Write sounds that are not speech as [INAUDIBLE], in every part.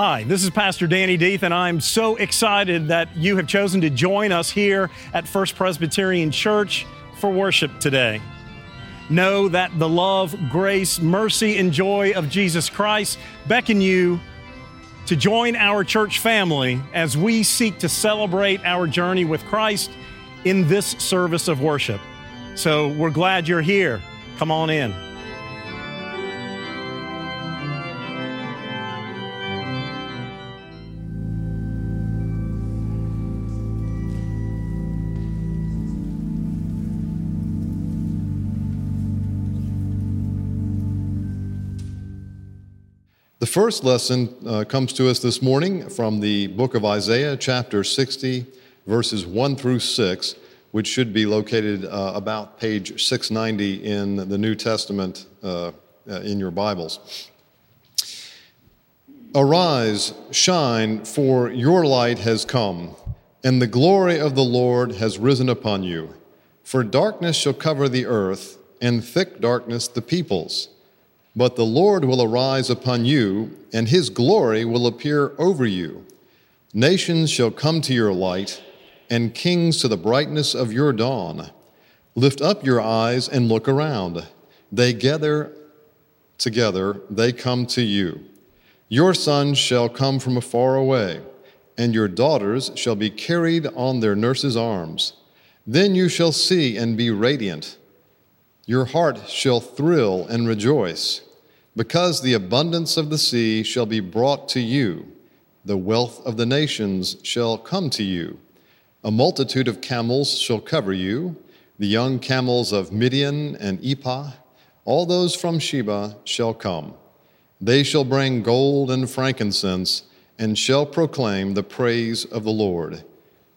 Hi, this is Pastor Danny Deeth, and I'm so excited that you have chosen to join us here at First Presbyterian Church for worship today. Know that the love, grace, mercy, and joy of Jesus Christ beckon you to join our church family as we seek to celebrate our journey with Christ in this service of worship. So we're glad you're here. Come on in. First lesson uh, comes to us this morning from the book of Isaiah, chapter 60, verses 1 through 6, which should be located uh, about page 690 in the New Testament uh, uh, in your Bibles. Arise, shine, for your light has come, and the glory of the Lord has risen upon you. For darkness shall cover the earth, and thick darkness the peoples. But the Lord will arise upon you, and his glory will appear over you. Nations shall come to your light, and kings to the brightness of your dawn. Lift up your eyes and look around. They gather together, they come to you. Your sons shall come from afar away, and your daughters shall be carried on their nurses' arms. Then you shall see and be radiant. Your heart shall thrill and rejoice because the abundance of the sea shall be brought to you, the wealth of the nations shall come to you. A multitude of camels shall cover you, the young camels of Midian and Ephah, all those from Sheba shall come. They shall bring gold and frankincense, and shall proclaim the praise of the Lord.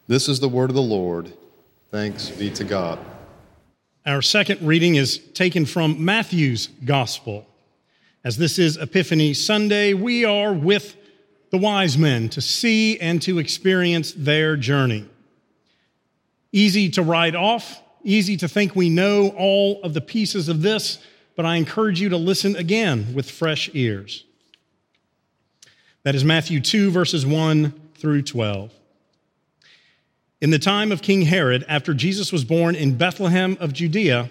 This is the word of the Lord. Thanks be to God. Our second reading is taken from Matthew's Gospel. As this is Epiphany Sunday, we are with the wise men to see and to experience their journey. Easy to write off, easy to think we know all of the pieces of this, but I encourage you to listen again with fresh ears. That is Matthew 2, verses 1 through 12. In the time of King Herod, after Jesus was born in Bethlehem of Judea,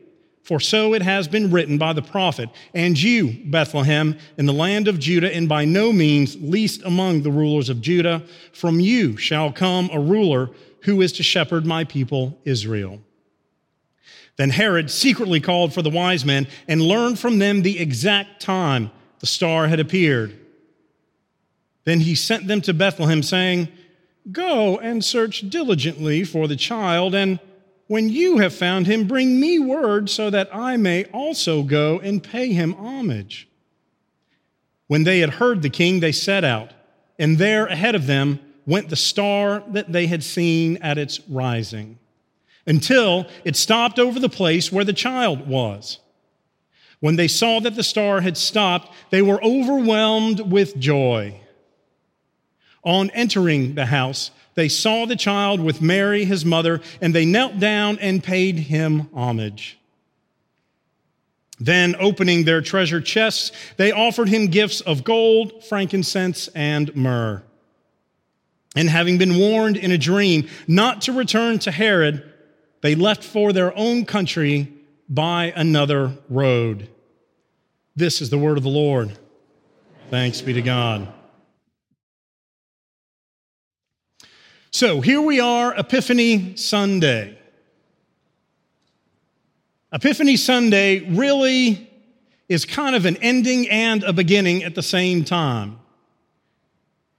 For so it has been written by the prophet, and you, Bethlehem, in the land of Judah, and by no means least among the rulers of Judah, from you shall come a ruler who is to shepherd my people Israel. Then Herod secretly called for the wise men and learned from them the exact time the star had appeared. Then he sent them to Bethlehem, saying, Go and search diligently for the child, and when you have found him, bring me word so that I may also go and pay him homage. When they had heard the king, they set out, and there ahead of them went the star that they had seen at its rising, until it stopped over the place where the child was. When they saw that the star had stopped, they were overwhelmed with joy. On entering the house, they saw the child with Mary, his mother, and they knelt down and paid him homage. Then, opening their treasure chests, they offered him gifts of gold, frankincense, and myrrh. And having been warned in a dream not to return to Herod, they left for their own country by another road. This is the word of the Lord. Thanks be to God. So here we are, Epiphany Sunday. Epiphany Sunday really is kind of an ending and a beginning at the same time.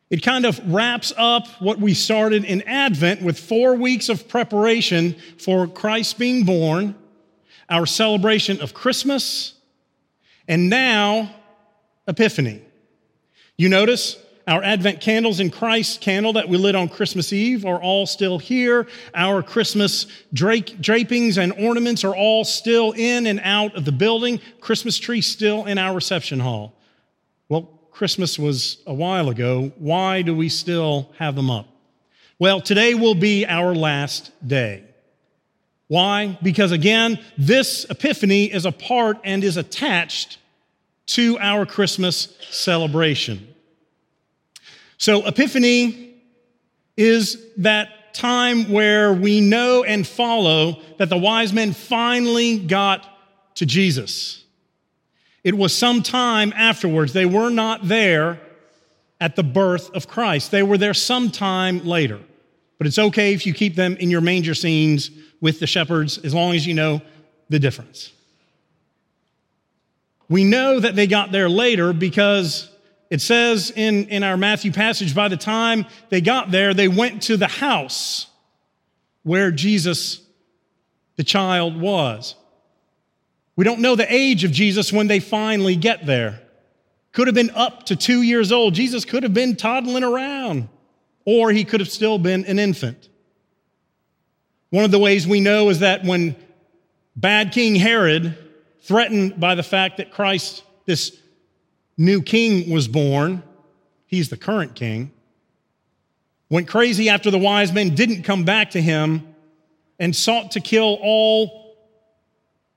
It kind of wraps up what we started in Advent with four weeks of preparation for Christ being born, our celebration of Christmas, and now Epiphany. You notice Our Advent candles in Christ candle that we lit on Christmas Eve are all still here. Our Christmas drapings and ornaments are all still in and out of the building. Christmas tree still in our reception hall. Well, Christmas was a while ago. Why do we still have them up? Well, today will be our last day. Why? Because again, this epiphany is a part and is attached to our Christmas celebration. So, Epiphany is that time where we know and follow that the wise men finally got to Jesus. It was some time afterwards. They were not there at the birth of Christ, they were there sometime later. But it's okay if you keep them in your manger scenes with the shepherds as long as you know the difference. We know that they got there later because it says in, in our Matthew passage, by the time they got there, they went to the house where Jesus, the child, was. We don't know the age of Jesus when they finally get there. Could have been up to two years old. Jesus could have been toddling around, or he could have still been an infant. One of the ways we know is that when bad King Herod threatened by the fact that Christ, this new king, was born. He's the current king. Went crazy after the wise men didn't come back to him and sought to kill all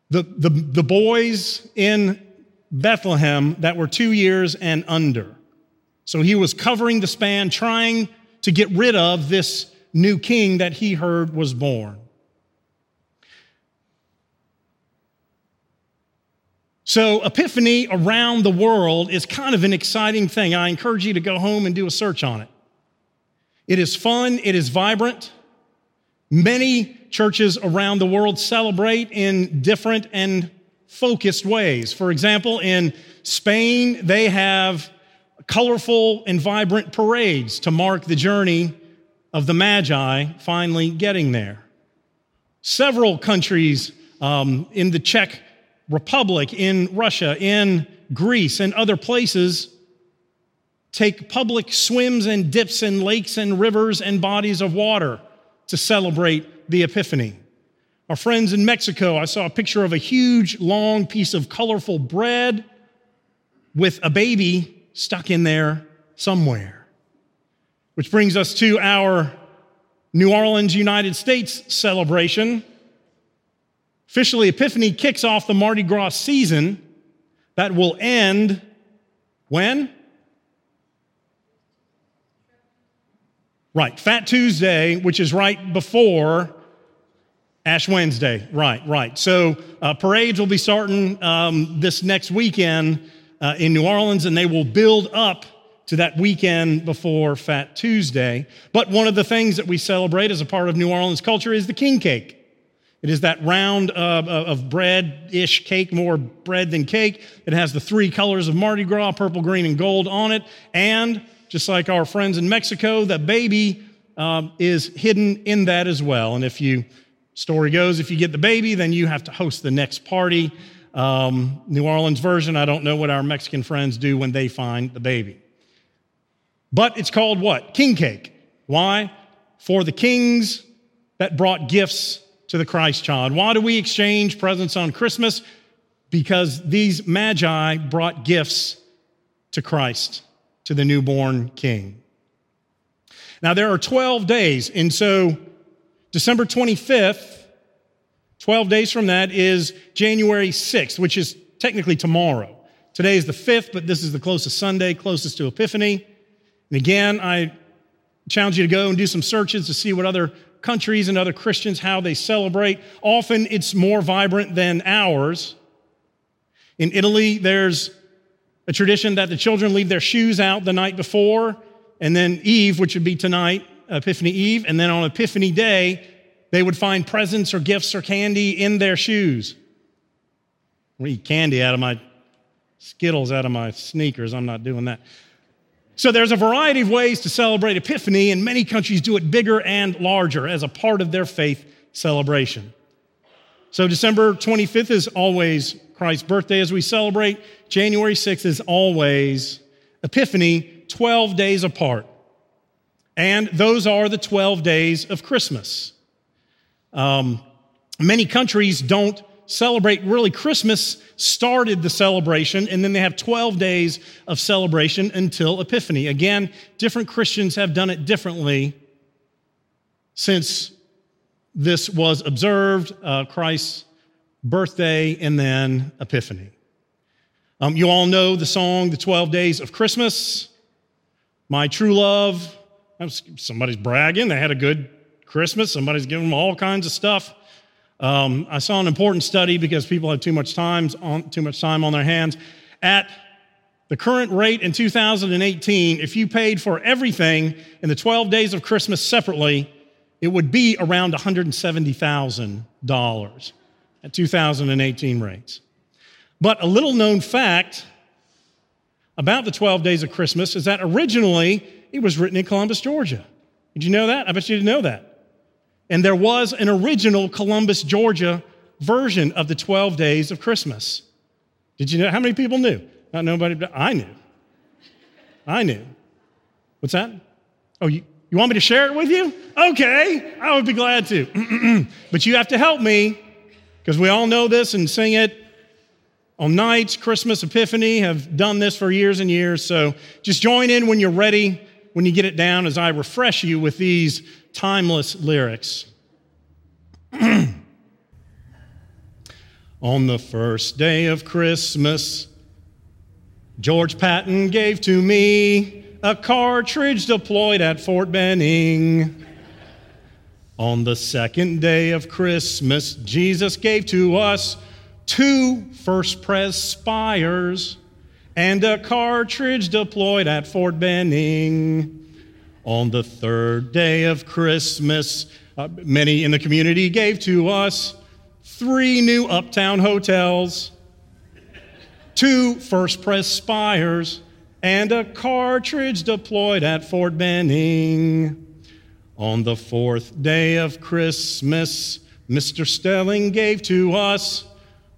the, the, the boys in Bethlehem that were two years and under. So he was covering the span, trying to get rid of this new king that he heard was born. So, Epiphany around the world is kind of an exciting thing. I encourage you to go home and do a search on it. It is fun, it is vibrant. Many churches around the world celebrate in different and focused ways. For example, in Spain, they have colorful and vibrant parades to mark the journey of the Magi finally getting there. Several countries um, in the Czech Republic, in Russia, in Greece, and other places take public swims and dips in lakes and rivers and bodies of water to celebrate the Epiphany. Our friends in Mexico, I saw a picture of a huge, long piece of colorful bread with a baby stuck in there somewhere. Which brings us to our New Orleans, United States celebration Officially, Epiphany kicks off the Mardi Gras season that will end when? Right, Fat Tuesday, which is right before Ash Wednesday. Right, right. So uh, parades will be starting um, this next weekend uh, in New Orleans, and they will build up to that weekend before Fat Tuesday. But one of the things that we celebrate as a part of New Orleans culture is the king cake. It is that round of, of bread ish cake, more bread than cake. It has the three colors of Mardi Gras purple, green, and gold on it. And just like our friends in Mexico, the baby um, is hidden in that as well. And if you, story goes, if you get the baby, then you have to host the next party. Um, New Orleans version, I don't know what our Mexican friends do when they find the baby. But it's called what? King cake. Why? For the kings that brought gifts to the Christ child. Why do we exchange presents on Christmas? Because these magi brought gifts to Christ, to the newborn king. Now, there are 12 days, and so December 25th, 12 days from that, is January 6th, which is technically tomorrow. Today is the 5th, but this is the closest Sunday, closest to Epiphany. And again, I challenge you to go and do some searches to see what other countries and other Christians, how they celebrate. Often it's more vibrant than ours. In Italy, there's a tradition that the children leave their shoes out the night before, and then Eve, which would be tonight, Epiphany Eve, and then on Epiphany Day, they would find presents or gifts or candy in their shoes. We eat candy out of my Skittles out of my sneakers. I'm not doing that. So there's a variety of ways to celebrate Epiphany, and many countries do it bigger and larger as a part of their faith celebration. So December 25th is always Christ's birthday as we celebrate. January 6th is always Epiphany, 12 days apart. And those are the 12 days of Christmas. Um, many countries don't celebrate really Christmas started the celebration, and then they have 12 days of celebration until Epiphany. Again, different Christians have done it differently since this was observed uh, Christ's birthday and then Epiphany. Um, you all know the song, The 12 Days of Christmas. My true love. Somebody's bragging. They had a good Christmas. Somebody's giving them all kinds of stuff. Um, I saw an important study because people have too much time on too much time on their hands. At the current rate in 2018, if you paid for everything in the 12 days of Christmas separately, it would be around $170,000 at 2018 rates. But a little known fact about the 12 days of Christmas is that originally it was written in Columbus, Georgia. Did you know that? I bet you didn't know that. And there was an original Columbus, Georgia version of the 12 days of Christmas. Did you know? How many people knew? Not nobody, but I knew. I knew. What's that? Oh, you, you want me to share it with you? Okay, I would be glad to. [CLEARS THROAT] but you have to help me because we all know this and sing it on nights, Christmas, Epiphany, have done this for years and years. So just join in when you're ready, when you get it down, as I refresh you with these timeless lyrics. [CLEARS THROAT] On the first day of Christmas, George Patton gave to me a cartridge deployed at Fort Benning. On the second day of Christmas, Jesus gave to us two First Pres Spires and a cartridge deployed at Fort Benning. On the third day of Christmas, uh, many in the community gave to us three new uptown hotels, two First Pres Spires, and a cartridge deployed at Fort Benning. On the fourth day of Christmas, Mr. Stelling gave to us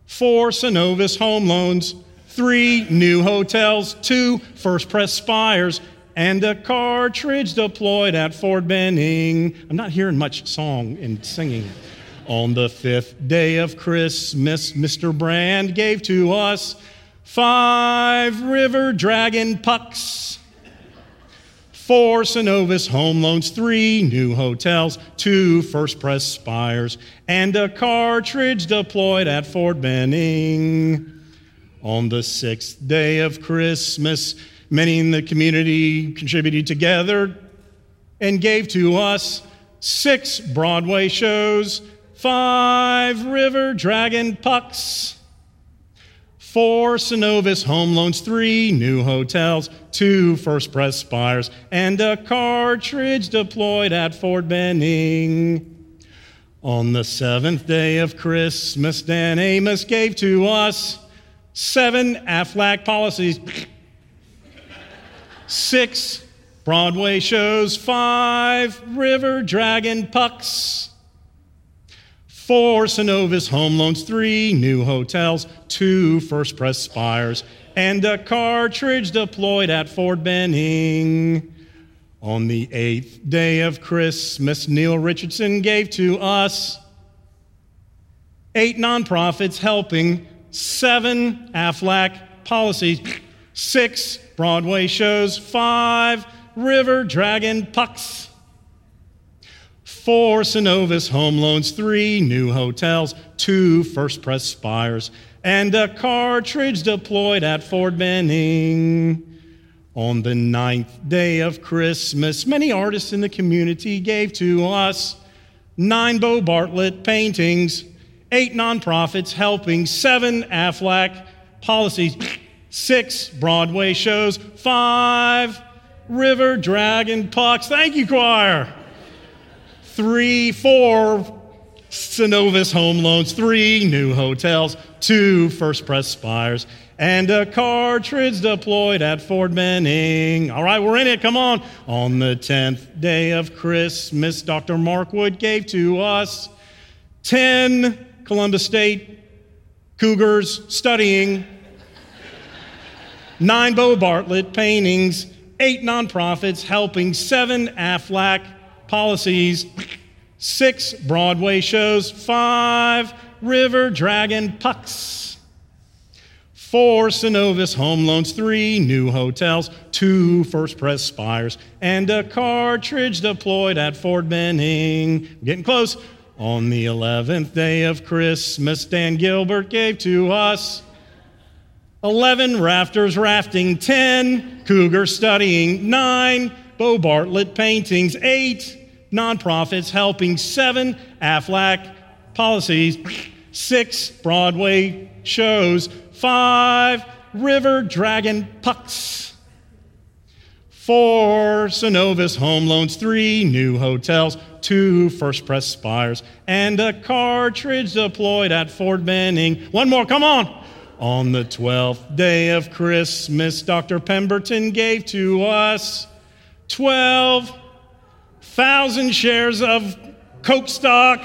four Synovus home loans, three new hotels, two First Pres Spires, and a cartridge deployed at Fort Benning. I'm not hearing much song and singing. On the fifth day of Christmas, Mr. Brand gave to us five River Dragon pucks, four Synovus home loans, three new hotels, two First Pres Spires, and a cartridge deployed at Fort Benning. On the sixth day of Christmas, Many in the community contributed together and gave to us six Broadway shows, five River Dragon pucks, four Synovus home loans, three new hotels, two First Pres Spires, and a cartridge deployed at Fort Benning. On the seventh day of Christmas, Dan Amos gave to us seven Aflac policies six Broadway shows, five River Dragon pucks, four Synovus home loans, three new hotels, two First Pres Spires, and a cartridge deployed at Fort Benning. On the eighth day of Christmas, Neil Richardson gave to us eight nonprofits helping seven AFLAC policies, six Broadway shows, five River Dragon pucks, four Synovus home loans, three new hotels, two First Pres Spires, and a cartridge deployed at Fort Benning. On the ninth day of Christmas, many artists in the community gave to us nine Bo Bartlett paintings, eight nonprofits helping, seven AFLAC policies six Broadway shows, five River Dragon pucks. Thank you, choir. Three, four Synovus home loans, three new hotels, two First Pres Spires, and a cartridge deployed at Fort Benning. All right, we're in it. Come on. On the 10th day of Christmas, Dr. Markwood gave to us 10 Columbus State Cougars studying nine Bo Bartlett paintings, eight nonprofits helping seven AFLAC policies, six Broadway shows, five River Dragon pucks, four Synovus home loans, three new hotels, two First Pres spires, and a cartridge deployed at Fort Benning. Getting close. On the 11th day of Christmas, Dan Gilbert gave to us 11 rafters rafting, 10 cougar studying, 9 Bo Bartlett paintings, 8 nonprofits helping, 7 AFLAC policies, 6 Broadway shows, 5 River Dragon pucks, 4 Synovus home loans, 3 new hotels, two First Pres spires, and a cartridge deployed at Fort Benning. One more, come on. On the twelfth day of Christmas, Dr. Pemberton gave to us 12,000 shares of Coke stock.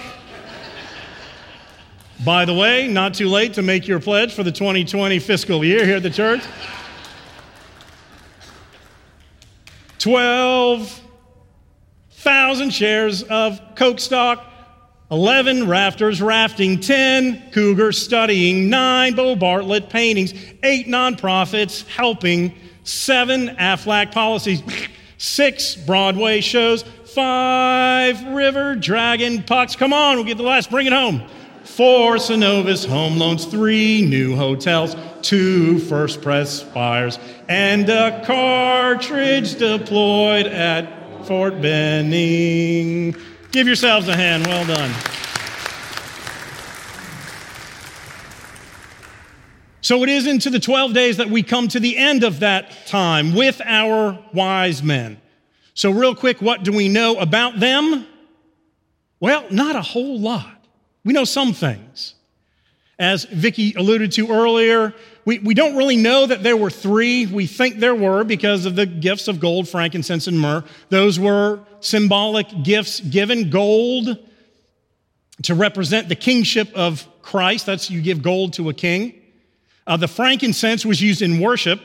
By the way, not too late to make your pledge for the 2020 fiscal year here at the church. 12,000 shares of Coke stock 11 rafters rafting, 10 cougars studying, 9 Bo Bartlett paintings, 8 nonprofits helping, 7 AFLAC policies, 6 Broadway shows, 5 River Dragon pucks. Come on, we'll get the last, bring it home. 4 Synovus home loans, 3 new hotels, 2 First Pres spires, and a cartridge deployed at Fort Benning. Give yourselves a hand. Well done. So it is into the 12 days that we come to the end of that time with our wise men. So, real quick, what do we know about them? Well, not a whole lot. We know some things. As Vicki alluded to earlier, we, we don't really know that there were three. We think there were because of the gifts of gold, frankincense, and myrrh. Those were symbolic gifts given gold to represent the kingship of Christ. That's you give gold to a king. Uh, the frankincense was used in worship.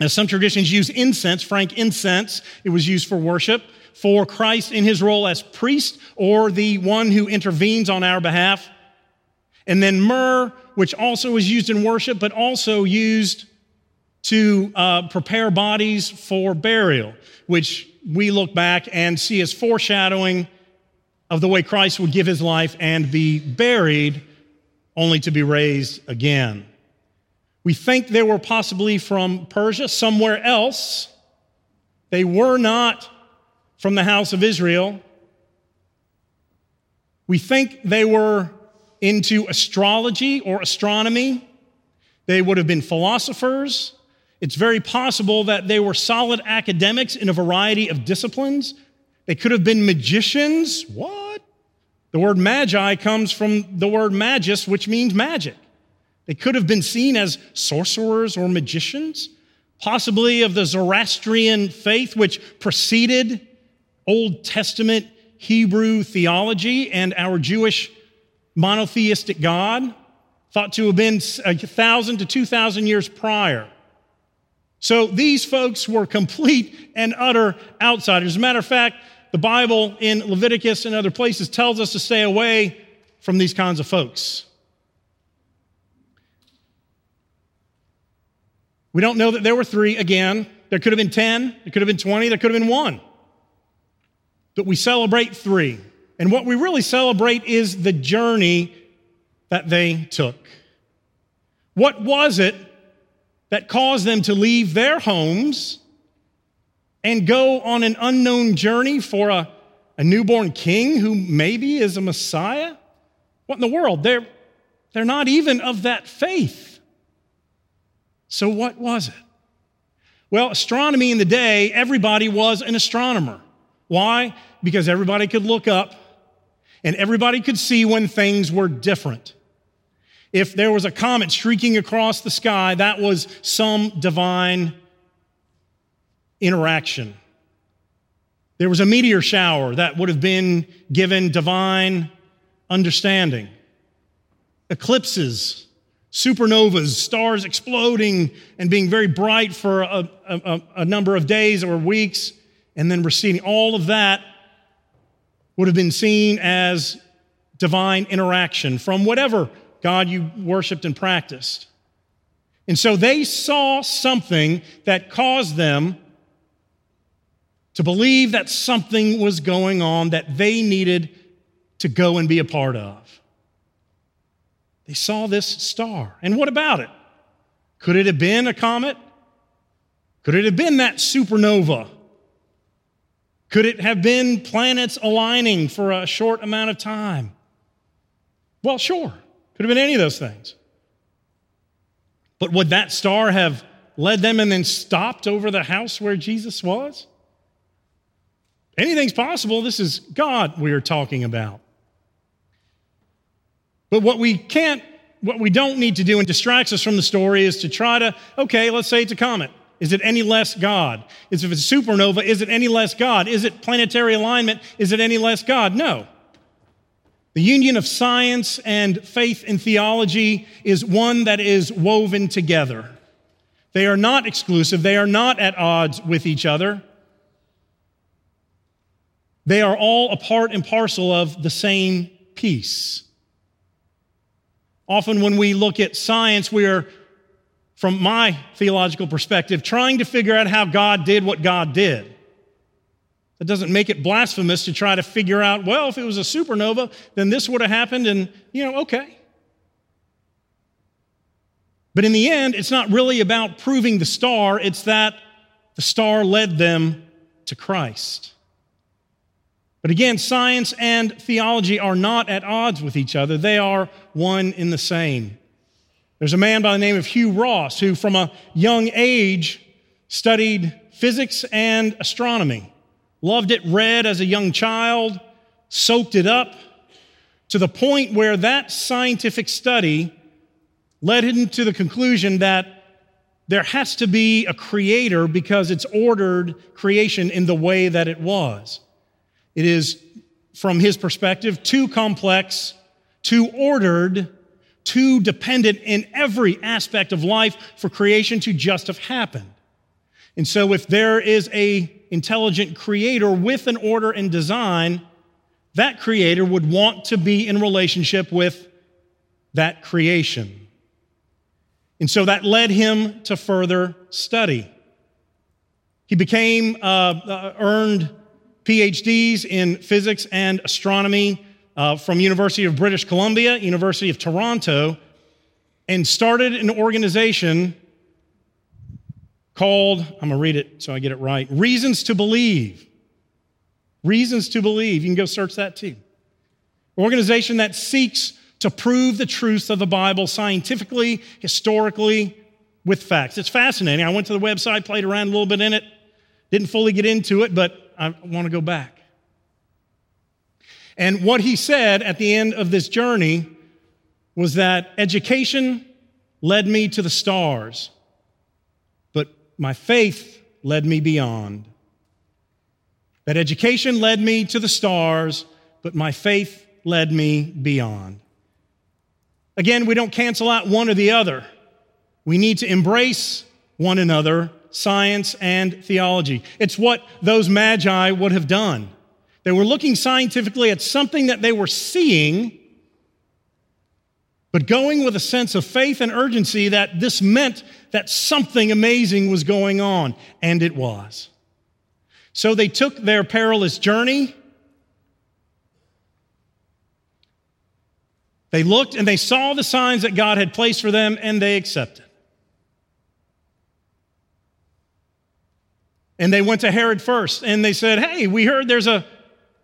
As some traditions use incense, frank incense, it was used for worship for Christ in his role as priest or the one who intervenes on our behalf. And then myrrh, which also is used in worship, but also used to uh, prepare bodies for burial, which we look back and see as foreshadowing of the way Christ would give his life and be buried only to be raised again. We think they were possibly from Persia, somewhere else. They were not from the house of Israel. We think they were into astrology or astronomy. They would have been philosophers. It's very possible that they were solid academics in a variety of disciplines. They could have been magicians. What? The word magi comes from the word magus, which means magic. They could have been seen as sorcerers or magicians, possibly of the Zoroastrian faith, which preceded Old Testament Hebrew theology and our Jewish monotheistic God, thought to have been a thousand to two thousand years prior. So these folks were complete and utter outsiders. As a matter of fact, the Bible in Leviticus and other places tells us to stay away from these kinds of folks. We don't know that there were three. Again, there could have been 10, there could have been 20, there could have been one. But we celebrate three. And what we really celebrate is the journey that they took. What was it that caused them to leave their homes and go on an unknown journey for a, a newborn king who maybe is a Messiah? What in the world? They're, they're not even of that faith. So, what was it? Well, astronomy in the day, everybody was an astronomer. Why? Because everybody could look up and everybody could see when things were different. If there was a comet streaking across the sky, that was some divine interaction. There was a meteor shower that would have been given divine understanding. Eclipses, supernovas, stars exploding and being very bright for a, a, a, number of days or weeks, and then receding. All of that would have been seen as divine interaction from whatever God you worshiped and practiced. And so they saw something that caused them to believe that something was going on that they needed to go and be a part of. They saw this star. And what about it? Could it have been a comet? Could it have been that supernova? Could it have been planets aligning for a short amount of time? Well, sure. Could have been any of those things. But would that star have led them and then stopped over the house where Jesus was? Anything's possible. This is God we are talking about. But what we can't, what we don't need to do and distracts us from the story is to try to, okay, let's say it's a comet. Is it any less God? Is if it's a supernova, is it any less God? Is it planetary alignment? Is it any less God? No. The union of science and faith and theology is one that is woven together. They are not exclusive, they are not at odds with each other. They are all a part and parcel of the same piece. Often, when we look at science, we are, from my theological perspective, trying to figure out how God did what God did. That doesn't make it blasphemous to try to figure out, well, if it was a supernova, then this would have happened, and, you know, okay. But in the end, it's not really about proving the star, it's that the star led them to Christ. But again, science and theology are not at odds with each other, they are one in the same. There's a man by the name of Hugh Ross who, from a young age, studied physics and astronomy, loved it, read as a young child, soaked it up to the point where that scientific study led him to the conclusion that there has to be a creator because it's ordered creation in the way that it was. It is, from his perspective, too complex, too ordered, too dependent in every aspect of life for creation to just have happened. And so if there is a intelligent creator with an order and design, that creator would want to be in relationship with that creation. And so that led him to further study. He became, uh, uh, earned PhDs in physics and astronomy uh, from University of British Columbia, University of Toronto, and started an organization called, I'm going to read it so I get it right, Reasons to Believe. Reasons to Believe. You can go search that too. organization that seeks to prove the truth of the Bible scientifically, historically, with facts. It's fascinating. I went to the website, played around a little bit in it, didn't fully get into it, but I want to go back. And what he said at the end of this journey was that education led me to the stars, but my faith led me beyond. That education led me to the stars, but my faith led me beyond. Again, we don't cancel out one or the other. We need to embrace one another science, and theology. It's what those magi would have done. They were looking scientifically at something that they were seeing, but going with a sense of faith and urgency that this meant that something amazing was going on, and it was. So they took their perilous journey. They looked and they saw the signs that God had placed for them, and they accepted. And they went to Herod first and they said, Hey, we heard there's a,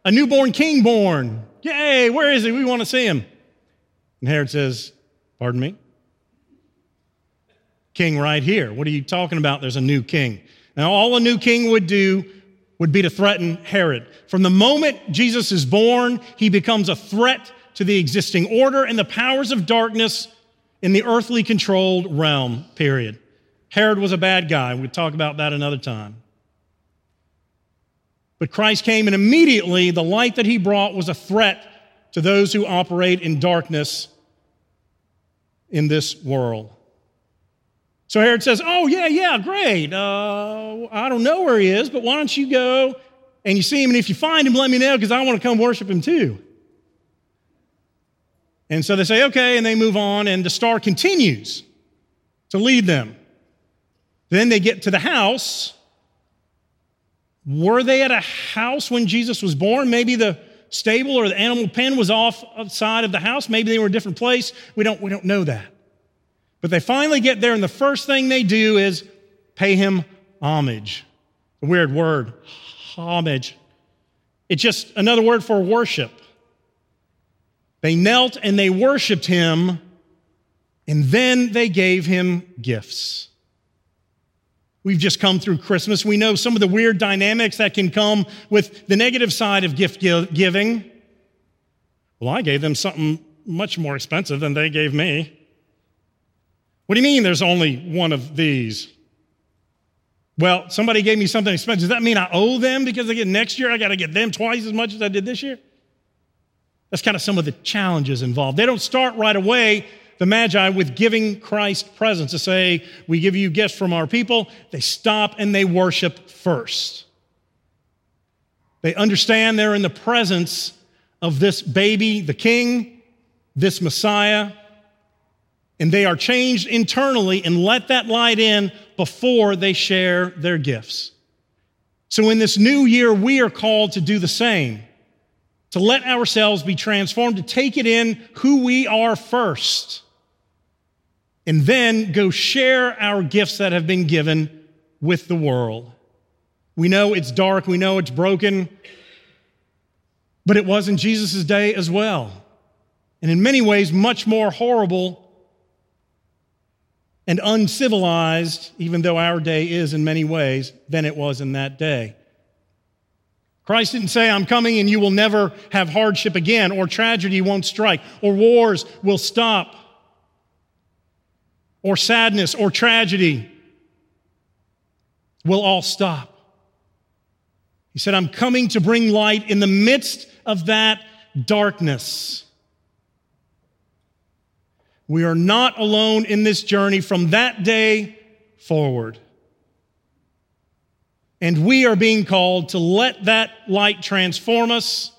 a newborn king born. Yay, where is he? We want to see him. And Herod says, Pardon me? King right here. What are you talking about? There's a new king. Now, all a new king would do would be to threaten Herod. From the moment Jesus is born, he becomes a threat to the existing order and the powers of darkness in the earthly controlled realm, period. Herod was a bad guy. We'll talk about that another time. But Christ came, and immediately the light that he brought was a threat to those who operate in darkness in this world. So Herod says, Oh, yeah, yeah, great. Uh, I don't know where he is, but why don't you go and you see him? And if you find him, let me know because I want to come worship him too. And so they say, Okay, and they move on, and the star continues to lead them. Then they get to the house. Were they at a house when Jesus was born? Maybe the stable or the animal pen was off outside of the house. Maybe they were a different place. We don't, we don't know that. But they finally get there, and the first thing they do is pay him homage. A weird word, homage. It's just another word for worship. They knelt and they worshiped him, and then they gave him gifts. We've just come through Christmas. We know some of the weird dynamics that can come with the negative side of gift giving. Well, I gave them something much more expensive than they gave me. What do you mean there's only one of these? Well, somebody gave me something expensive. Does that mean I owe them because they get next year I got to get them twice as much as I did this year? That's kind of some of the challenges involved. They don't start right away, the Magi, with giving Christ presents to say, We give you gifts from our people. They stop and they worship first. They understand they're in the presence of this baby, the king, this Messiah, and they are changed internally and let that light in before they share their gifts. So, in this new year, we are called to do the same, to let ourselves be transformed, to take it in who we are first, and then go share our gifts that have been given with the world. We know it's dark, we know it's broken, but it was in Jesus' day as well. And in many ways, much more horrible and uncivilized, even though our day is in many ways, than it was in that day. Christ didn't say, I'm coming and you will never have hardship again, or tragedy won't strike, or wars will stop, or sadness or tragedy will all stop. He said, I'm coming to bring light in the midst of that darkness. We are not alone in this journey from that day forward. And we are being called to let that light transform us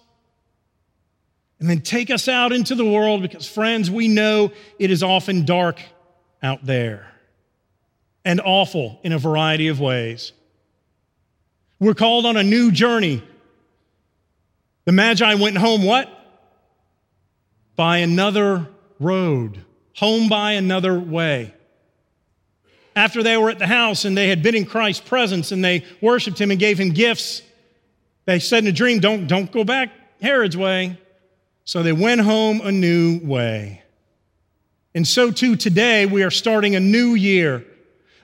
and then take us out into the world because, friends, we know it is often dark out there and awful in a variety of ways. We're called on a new journey. The Magi went home what? By another road home by another way. After they were at the house and they had been in Christ's presence and they worshiped him and gave him gifts, they said in a dream, Don't, don't go back Herod's way. So they went home a new way. And so too today, we are starting a new year,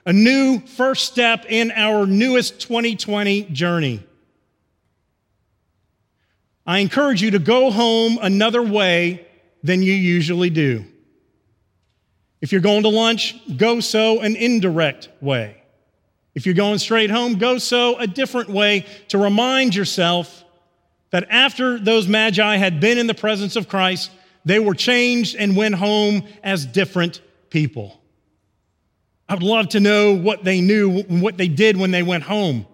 a new first step in our newest 2020 journey. I encourage you to go home another way than you usually do. If you're going to lunch, go so an indirect way. If you're going straight home, go so a different way to remind yourself that after those magi had been in the presence of Christ, they were changed and went home as different people. I would love to know what they knew what they did when they went home.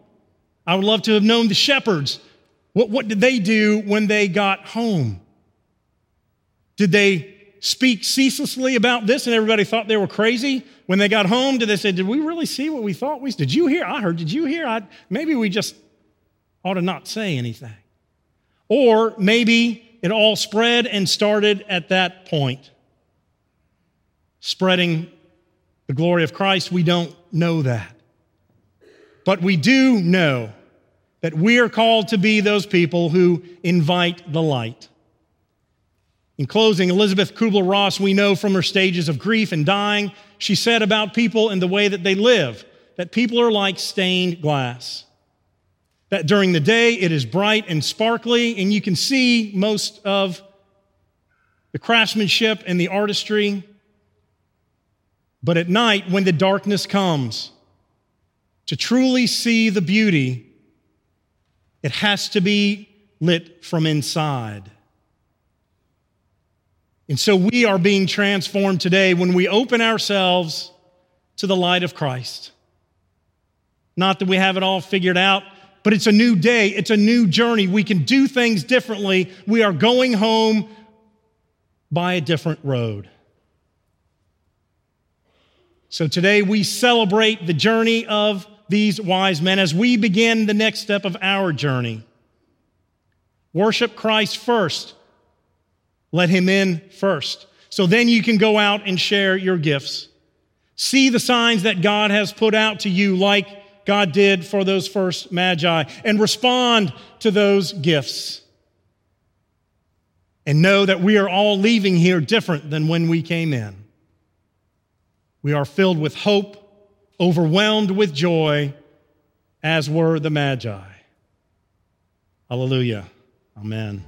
I would love to have known the shepherds. What, what did they do when they got home? Did they speak ceaselessly about this and everybody thought they were crazy. When they got home, did they say, Did we really see what we thought we Did you hear? I heard, did you hear? I, maybe we just ought to not say anything. Or maybe it all spread and started at that point. Spreading the glory of Christ, we don't know that. But we do know that we are called to be those people who invite the light. In closing, Elizabeth Kubler Ross, we know from her stages of grief and dying, she said about people and the way that they live that people are like stained glass. That during the day it is bright and sparkly, and you can see most of the craftsmanship and the artistry. But at night, when the darkness comes, to truly see the beauty, it has to be lit from inside. And so we are being transformed today when we open ourselves to the light of Christ. Not that we have it all figured out, but it's a new day, it's a new journey. We can do things differently. We are going home by a different road. So today we celebrate the journey of these wise men as we begin the next step of our journey. Worship Christ first. Let him in first. So then you can go out and share your gifts. See the signs that God has put out to you, like God did for those first magi, and respond to those gifts. And know that we are all leaving here different than when we came in. We are filled with hope, overwhelmed with joy, as were the magi. Hallelujah. Amen.